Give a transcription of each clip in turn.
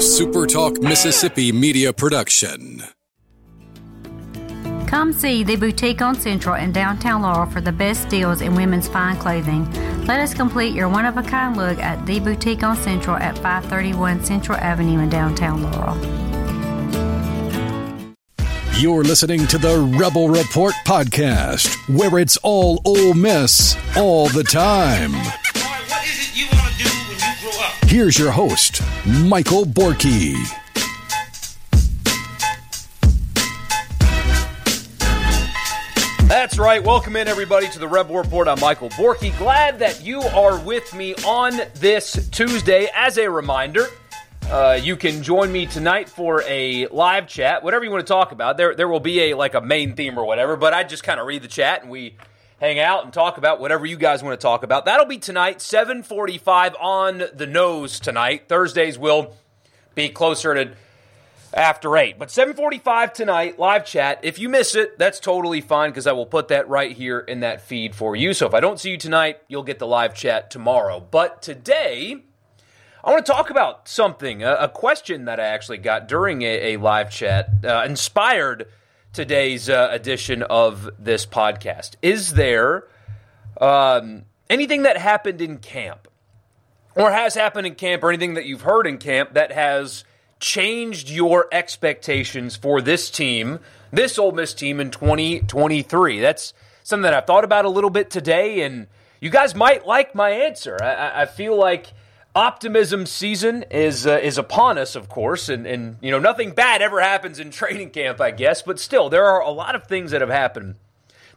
SuperTalk Mississippi media production. Come see the boutique on Central in downtown Laurel for the best deals in women's fine clothing. Let us complete your one of a kind look at the boutique on Central at 531 Central Avenue in downtown Laurel. You're listening to the Rebel Report podcast, where it's all Ole Miss all the time. Here's your host, Michael Borkey. That's right. Welcome in, everybody, to the Rebel Report. I'm Michael Borkey. Glad that you are with me on this Tuesday. As a reminder, uh, you can join me tonight for a live chat, whatever you want to talk about. There, there will be a like a main theme or whatever, but I just kind of read the chat and we hang out and talk about whatever you guys want to talk about. That'll be tonight, 7:45 on the nose tonight. Thursdays will be closer to after 8. But 7:45 tonight, live chat. If you miss it, that's totally fine because I will put that right here in that feed for you. So if I don't see you tonight, you'll get the live chat tomorrow. But today, I want to talk about something, a, question that I actually got during a, a live chat, uh, inspired today's uh, edition of this podcast. Is there um, anything that happened in camp or has happened in camp or anything that you've heard in camp that has changed your expectations for this team, this Ole Miss team in 2023? That's something that I've thought about a little bit today, and you guys might like my answer. I, I- I feel like optimism season is uh, is upon us, of course, and and you know nothing bad ever happens in training camp, I guess, but still there are a lot of things that have happened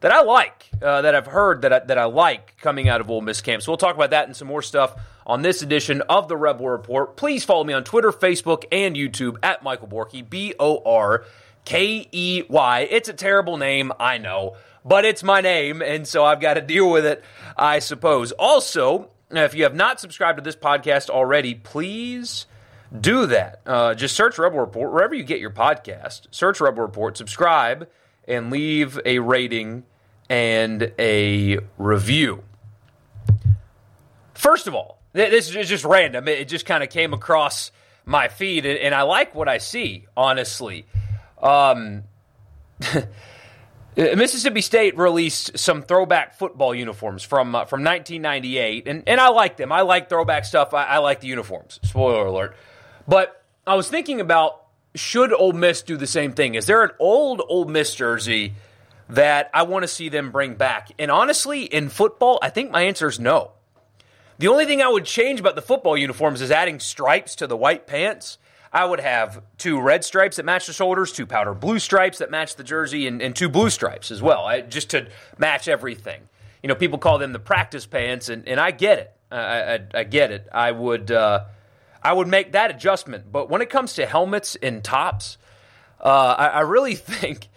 that I like, uh, that I've heard that I, that I like coming out of Ole Miss camp. So we'll talk about that and some more stuff on this edition of the Rebel Report. Please follow me on Twitter, Facebook, and YouTube at Michael Borkey, B O R K E Y. It's a terrible name, I know, but it's my name, and so I've got to deal with it, I suppose. Also, if you have not subscribed to this podcast already, please do that. Uh, just search Rebel Report wherever you get your podcast. Search Rebel Report, subscribe, and leave a rating and a review. First of all, th- this is just random. It just kind of came across my feed, and I like what I see, honestly. Um, Mississippi State released some throwback football uniforms from uh, from 1998, and, and I like them. I like throwback stuff. I, I like the uniforms. Spoiler alert. But I was thinking about should Ole Miss do the same thing? Is there an old Ole Miss jersey that I want to see them bring back? And honestly, in football, I think my answer is no. The only thing I would change about the football uniforms is adding stripes to the white pants. I would have two red stripes that match the shoulders, two powder blue stripes that match the jersey, and, and two blue stripes as well, I, just to match everything. You know, people call them the practice pants, and, and I get it. I, I, I get it. I would uh, I would make that adjustment. But when it comes to helmets and tops, uh, I, really think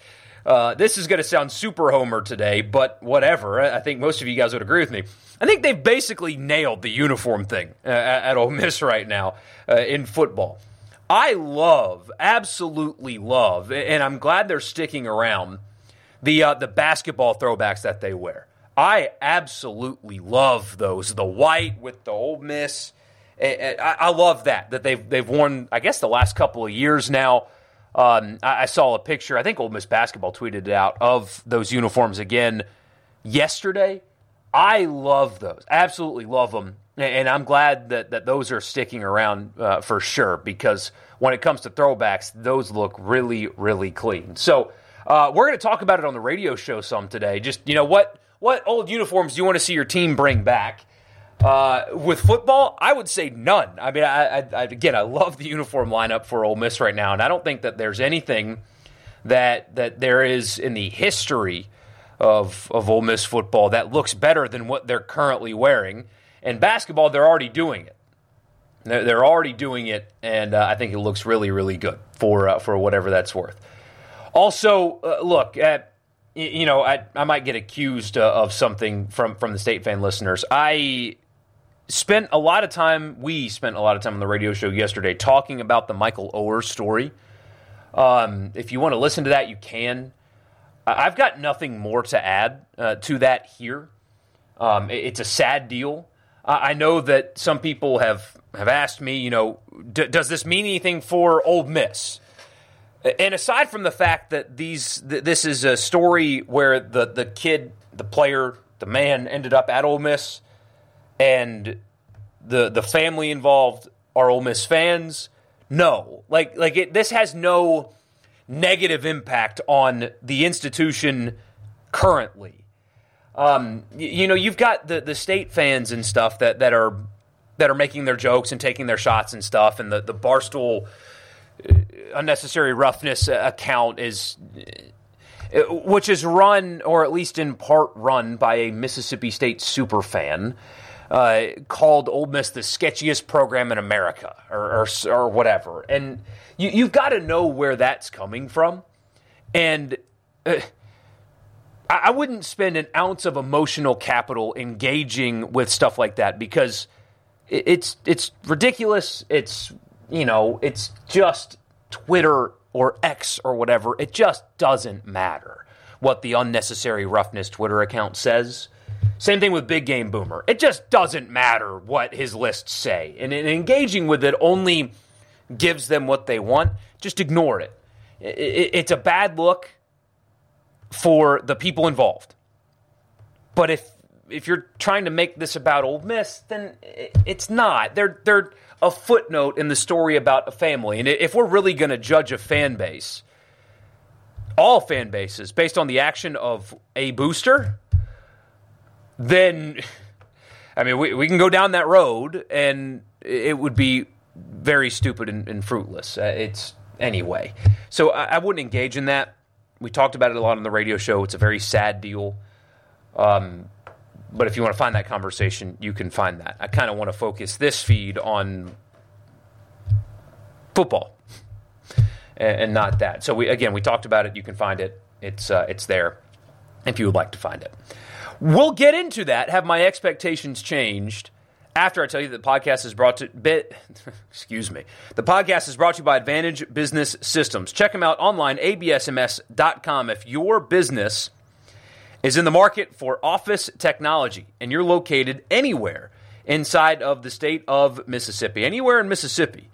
uh, this is going to sound super homer today, but whatever. I think most of you guys would agree with me. I think they've basically nailed the uniform thing uh, at, at Ole Miss right now uh, in football. I love, absolutely love, and I'm glad they're sticking around the uh, the basketball throwbacks that they wear. I absolutely love those. The white with the Ole Miss. I love that that they've they've worn. I guess the last couple of years now. Um, I, I saw a picture. I think Ole Miss basketball tweeted it out of those uniforms again yesterday. I love those. Absolutely love them. And I'm glad that, that those are sticking around uh, for sure because when it comes to throwbacks, those look really, really clean. So uh, we're going to talk about it on the radio show some today. Just, you know, what, what old uniforms do you want to see your team bring back? Uh, with football, I would say none. I mean, I, I, I, again, I love the uniform lineup for Ole Miss right now, and I don't think that there's anything that that there is in the history of of Ole Miss football that looks better than what they're currently wearing. And basketball, they're already doing it. They're, they're already doing it, and uh, I think it looks really, really good for uh, for whatever that's worth. Also, uh, look at you know I I might get accused uh, of something from from the state fan listeners. I spent a lot of time. We spent a lot of time on the radio show yesterday talking about the Michael Oher story. Um, if you want to listen to that, you can. I've got nothing more to add uh, to that here. Um, it's a sad deal. I know that some people have, have asked me, you know, does this mean anything for Ole Miss? And aside from the fact that these th- this is a story where the, the kid, the player, the man ended up at Ole Miss, and the the family involved are Ole Miss fans. No, like like it, this has no negative impact on the institution currently. Um, you, you know, you've got the, the state fans and stuff that, that are that are making their jokes and taking their shots and stuff, and the the barstool uh, unnecessary roughness account is uh, which is run or at least in part run by a Mississippi State super fan uh, called Ole Miss the sketchiest program in America or or, or whatever, and you, you've got to know where that's coming from, and. Uh, I wouldn't spend an ounce of emotional capital engaging with stuff like that because it's it's ridiculous. It's you know it's just Twitter or X or whatever. It just doesn't matter what the unnecessary roughness Twitter account says. Same thing with Big Game Boomer. It just doesn't matter what his lists say, and engaging with it only gives them what they want. Just ignore it. It's a bad look for the people involved. But if if you're trying to make this about Ole Miss, then it's not. They're they're a footnote in the story about a family. And if we're really going to judge a fan base, all fan bases based on the action of a booster, then I mean we we can go down that road and it would be very stupid and, and fruitless. Uh, it's anyway. So I, I wouldn't engage in that we talked about it a lot on the radio show. It's a very sad deal. Um, but if you want to find that conversation, you can find that. I kind of want to focus this feed on football and, and, not that. So we again we talked about it. You can find it. It's uh, it's there if you would like to find it. We'll get into that. Have my expectations changed? After I tell you that the podcast is brought to bit excuse me. The podcast is brought to you by Advantage Business Systems. Check them out online absms.com if your business is in the market for office technology and you're located anywhere inside of the state of Mississippi, anywhere in Mississippi,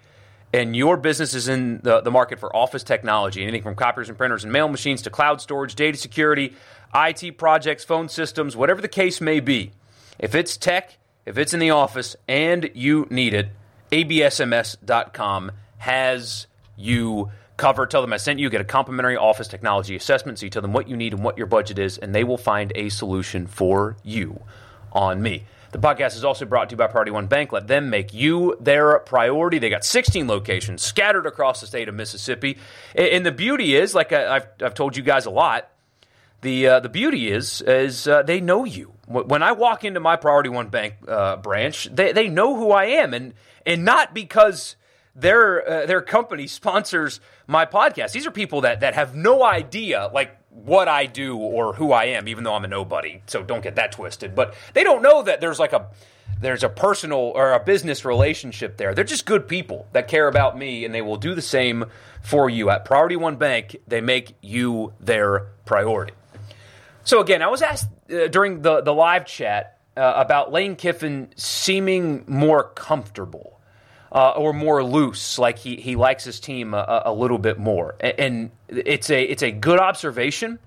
and your business is in the, the market for office technology, anything from copiers and printers and mail machines to cloud storage, data security, IT projects, phone systems, whatever the case may be. If it's tech, if it's in the office and you need it, absms.com has you covered. Tell them I sent you. Get a complimentary office technology assessment. So you tell them what you need and what your budget is, and they will find a solution for you on me. The podcast is also brought to you by Priority One Bank. Let them make you their priority. They got 16 locations scattered across the state of Mississippi. And the beauty is, like I've, I've told you guys a lot, the uh, the beauty is is uh, they know you. When I walk into my Priority One Bank uh, branch, they, they know who I am, and and not because their uh, their company sponsors my podcast. These are people that that have no idea like what I do or who I am, even though I'm a nobody. So don't get that twisted. But they don't know that there's like a there's a personal or a business relationship there. They're just good people that care about me, and they will do the same for you. At Priority One Bank, they make you their priority. So again, I was asked uh, during the the live chat uh, about Lane Kiffin seeming more comfortable uh, or more loose, like he he likes his team a, a little bit more, and, it's a it's a good observation,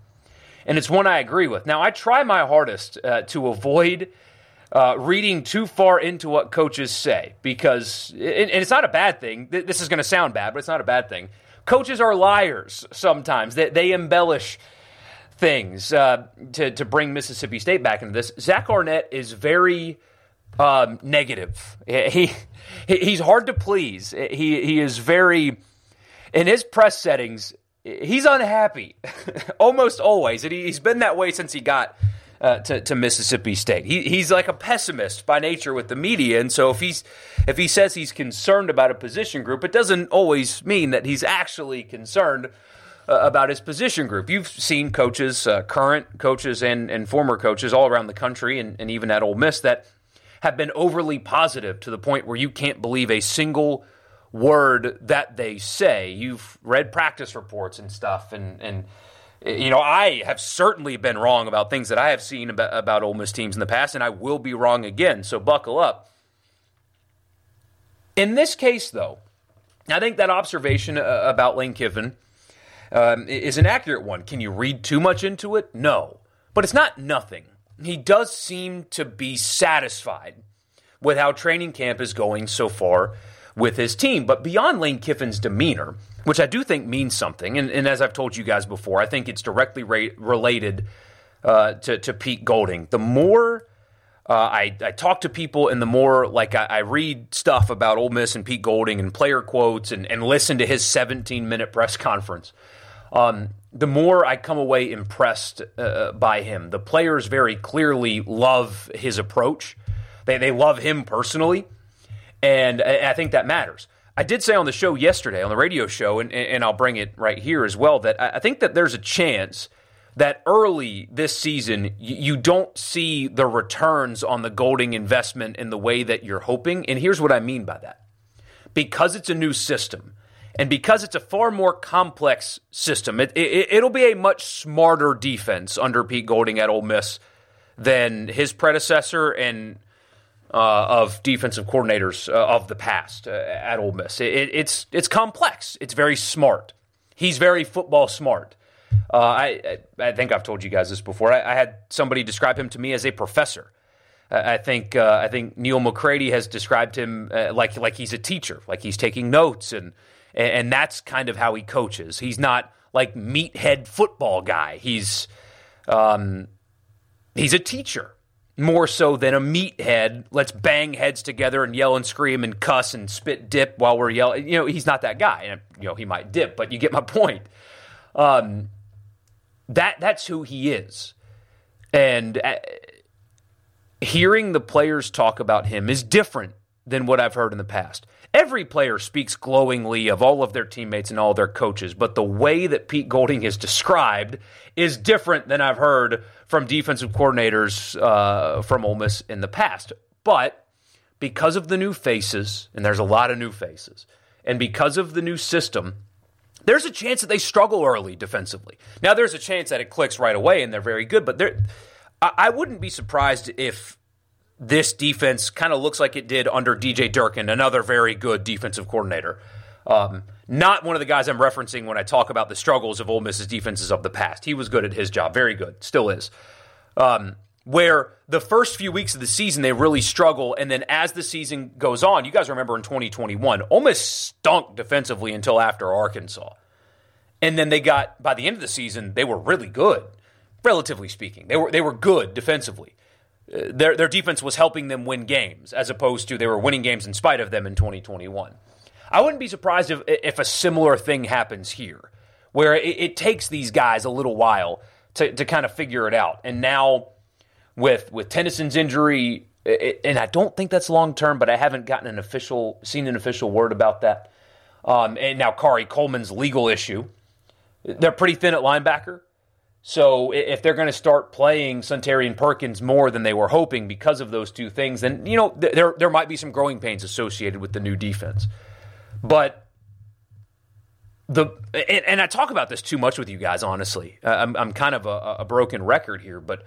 and it's one I agree with. Now I try my hardest uh, to avoid. Uh, reading too far into what coaches say because, and it's not a bad thing. This is going to sound bad, but it's not a bad thing. Coaches are liars sometimes. They, they embellish things uh, to, to bring Mississippi State back into this. Zach Arnett is very um, negative. He, he he's hard to please. He he is very in his press settings. He's unhappy almost always, and he, he's been that way since he got. Uh, to, to, Mississippi State. He, he's like a pessimist by nature with the media, and so if he's if he says he's concerned about a position group, it doesn't always mean that he's actually concerned uh, about his position group. You've seen coaches, uh, current coaches and, and former coaches all around the country and, and even at Ole Miss that have been overly positive to the point where you can't believe a single word that they say. You've read practice reports and stuff, and, and You know, I have certainly been wrong about things that I have seen about, about Ole Miss teams in the past, and I will be wrong again. So buckle up. In this case, though, I think that observation uh, about Lane Kiffin um, is an accurate one. Can you read too much into it? No. But it's not nothing. He does seem to be satisfied with how training camp is going so far with his team. But beyond Lane Kiffin's demeanor, which I do think means something, and, and as I've told you guys before, I think it's directly ra- related uh, to, to Pete Golding. The more uh, I, I talk to people, and the more like I, I, read stuff about Ole Miss and Pete Golding and player quotes, and, and listen to his 17 minute press conference, um, the more I come away impressed uh, by him. The players very clearly love his approach. They they love him personally, and I, I think that matters. I did say on the show yesterday, on the radio show, and, and I'll bring it right here as well, that I think that there's a chance that early this season you don't see the returns on the Golding investment in the way that you're hoping. And here's what I mean by that. Because it's a new system and because it's a far more complex system, it, it, will be a much smarter defense under Pete Golding at Ole Miss than his predecessor and uh, of defensive coordinators uh, of the past uh, at Ole Miss. It, it's it's complex. It's very smart. He's very football smart. Uh, I, I think I've told you guys this before. I, I had somebody describe him to me as a professor. I think uh, I think Neal McCready has described him uh, like like he's a teacher, like he's taking notes, and and that's kind of how he coaches. He's not like meathead football guy. He's um, he's a teacher more so than a meathead. Let's bang heads together and yell and scream and cuss and spit dip while we're yelling. You know, he's not that guy. And you know, he might dip, but you get my point. Um, that that's who he is, and uh, hearing the players talk about him is different than what I've heard in the past. Every player speaks glowingly of all of their teammates and all their coaches, but the way that Pete Golding is described is different than I've heard from defensive coordinators uh, from Ole Miss in the past. But because of the new faces, and there's a lot of new faces, and because of the new system, there's a chance that they struggle early defensively. Now, there's a chance that it clicks right away and they're very good, but I wouldn't be surprised if this defense kind of looks like it did under DJ Durkin, another very good defensive coordinator. Um, not one of the guys I'm referencing when I talk about the struggles of Ole Miss's defenses of the past. He was good at his job, very good, still is. Um, where the first few weeks of the season they really struggle, and then as the season goes on, you guys remember in 2021, almost stunk defensively until after Arkansas, and then they got by the end of the season they were really good, relatively speaking. They were they were good defensively. Their their defense was helping them win games as opposed to they were winning games in spite of them in 2021. I wouldn't be surprised if if a similar thing happens here, where it, it takes these guys a little while to to kind of figure it out, and now with with Tennyson's injury, and I don't think that's long term, but I haven't gotten an official seen an official word about that. Um, and now Khari Coleman's legal issue. They're pretty thin at linebacker. So if they're going to start playing Suntarine Perkins more than they were hoping because of those two things, then you know there there might be some growing pains associated with the new defense. But the and, and I talk about this too much with you guys. Honestly, I'm I'm kind of a, a broken record here, but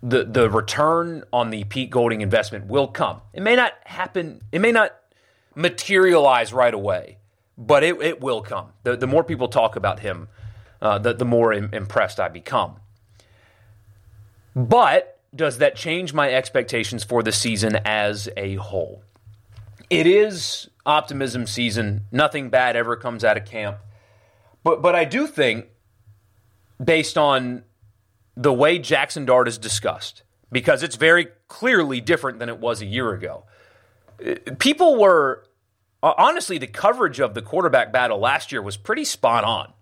the the return on the Pete Golding investment will come. It may not happen. It may not materialize right away, but it, it will come. The, the more people talk about him, uh, the, the more Im- impressed I become. But does that change my expectations for the season as a whole? It is optimism season. Nothing bad ever comes out of camp. But but I do think based on the way Jackson Dart is discussed because it's very clearly different than it was a year ago. People were honestly the coverage of the quarterback battle last year was pretty spot on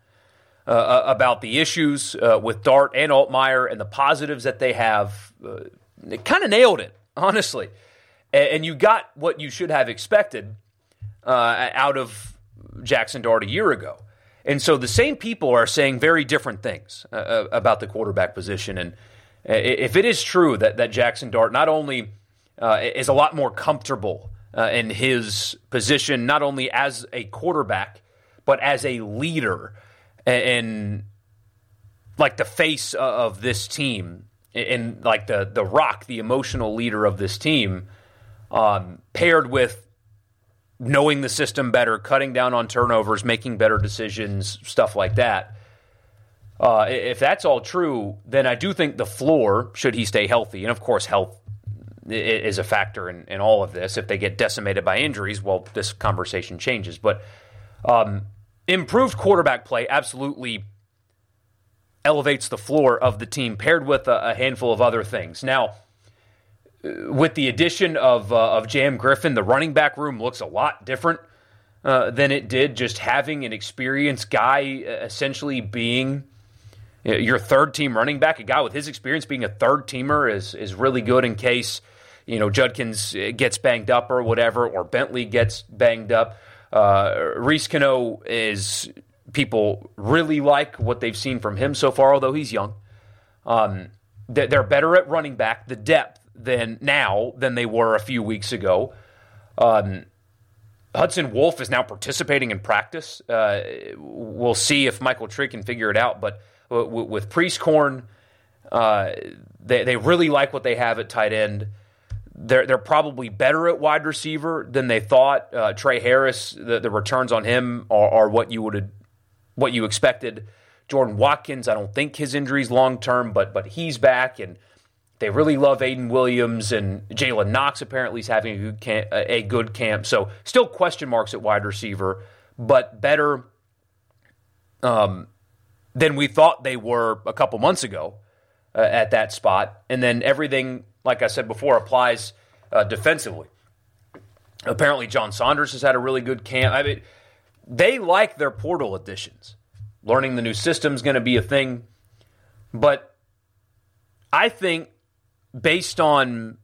uh, uh about the issues uh, with Dart and Altmyer and the positives that they have. Uh, it kind of nailed it, honestly, and, and, you got what you should have expected uh, out of Jackson Dart a year ago. And so the same people are saying very different things uh, about the quarterback position. And if it is true that, that Jackson Dart not only is a lot more comfortable in his position, not only as a quarterback, but as a leader, and like the face of this team and like the the rock, the emotional leader of this team, um, paired with knowing the system better, cutting down on turnovers, making better decisions, stuff like that. Uh, if that's all true, then I do think the floor, should he stay healthy, and of course, health is a factor in, in all of this. If they get decimated by injuries, well, this conversation changes. But um, improved quarterback play absolutely elevates the floor of the team, paired with a, a handful of other things. Now, with the addition of uh, of Jam Griffin, the running back room looks a lot different uh, than it did. Just having an experienced guy uh, essentially being uh, your third team running back, a guy with his experience being a third teamer, is is really good in case you know Judkins uh, gets banged up or whatever, or Bentley gets banged up. Uh, Reese Cano is people really like what they've seen from him so far, although he's young. Um, they're better at running back, the depth than now than they were a few weeks ago. Um, Hudson Wolf is now participating in practice. Uh, we'll see if Michael Trigg can figure it out. But w- with Prieskorn, uh, they, they really like what they have at tight end. They're, they're probably better at wide receiver than they thought. Uh, Tre Harris, the, the returns on him are, are what you would what you expected. Jordan Watkins, I don't think his injury's long term, but but he's back, and they really love Ayden Williams and Jalen Knox. Apparently, is having a good camp, a good camp. So still question marks at wide receiver, but better um, than we thought they were a couple months ago uh, at that spot. And then everything, like I said before, applies uh, defensively. Apparently, John Saunders has had a really good camp. I mean they like their portal additions. Learning the new system is going to be a thing. But I think, based on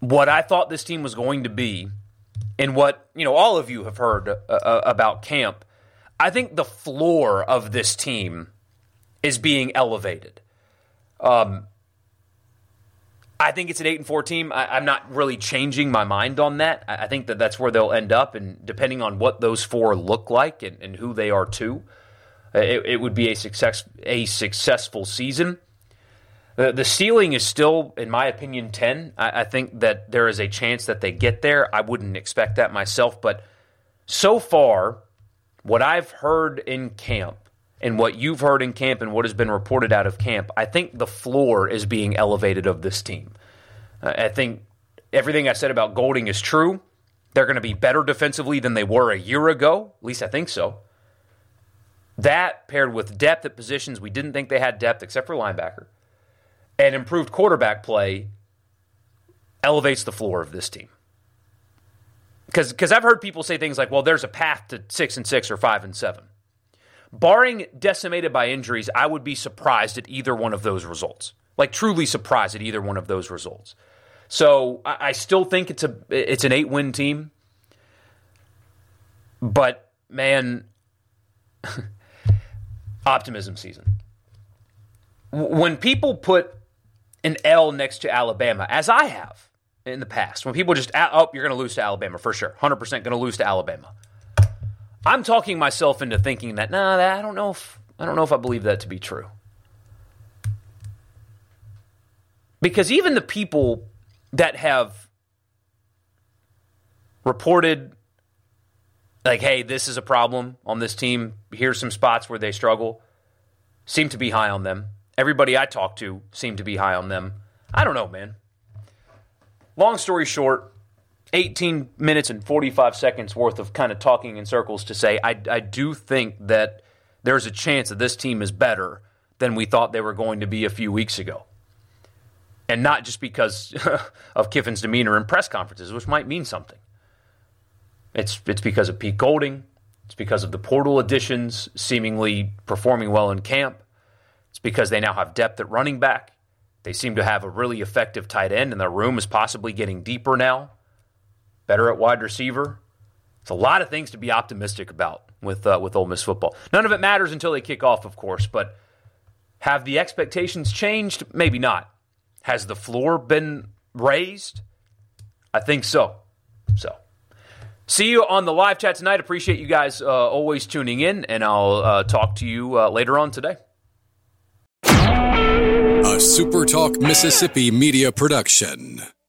what I thought this team was going to be, and what you know, all of you have heard uh, uh about camp, I think the floor of this team is being elevated. Um, I think it's an eight and four team. I, am not really changing my mind on that. I, I, think that that's where they'll end up, and depending on what those four look like and, and who they are too, it, it, would be a success a successful season. The, the ceiling is still, in my opinion, ten. I, I think that there is a chance that they get there. I wouldn't expect that myself, but so far, what I've heard in camp and what you've heard in camp and what has been reported out of camp, I think the floor is being elevated of this team. Uh, I think everything I said about Golding is true. They're going to be better defensively than they were a year ago. At least I think so. That paired with depth at positions we didn't think they had depth except for linebacker and improved quarterback play elevates the floor of this team. Because I've heard people say things like, well, there's a path to six and six or five and seven barring decimated by injuries, I would be surprised at either one of those results. Like truly surprised at either one of those results. So I, I still think it's a it's an eight win team. But man, optimism season. When people put an L next to Alabama, as I have in the past, when people just oh you're going to lose to Alabama for sure, hundred percent going to lose to Alabama. I'm talking myself into thinking that nah, I don't know if I don't know if I believe that to be true. Because even the people that have reported like hey, this is a problem on this team, here's some spots where they struggle, seem to be high on them. Everybody I talk to seem to be high on them. I don't know, man. Long story short, 18 minutes and 45 seconds worth of kind of talking in circles to say I, I do think that there's a chance that this team is better than we thought they were going to be a few weeks ago. And not just because of Kiffin's demeanor in press conferences, which might mean something. It's, it's because of Pete Golding. It's because of the portal additions seemingly performing well in camp. It's because they now have depth at running back. They seem to have a really effective tight end, and their room is possibly getting deeper now better at wide receiver. It's a lot of things to be optimistic about with uh, with Ole Miss football. None of it matters until they kick off, of course. But have the expectations changed? Maybe not. Has the floor been raised? I think so. So, see you on the live chat tonight. Appreciate you guys uh, always tuning in, and I'll uh, talk to you uh, later on today. A SuperTalk Mississippi Media Production.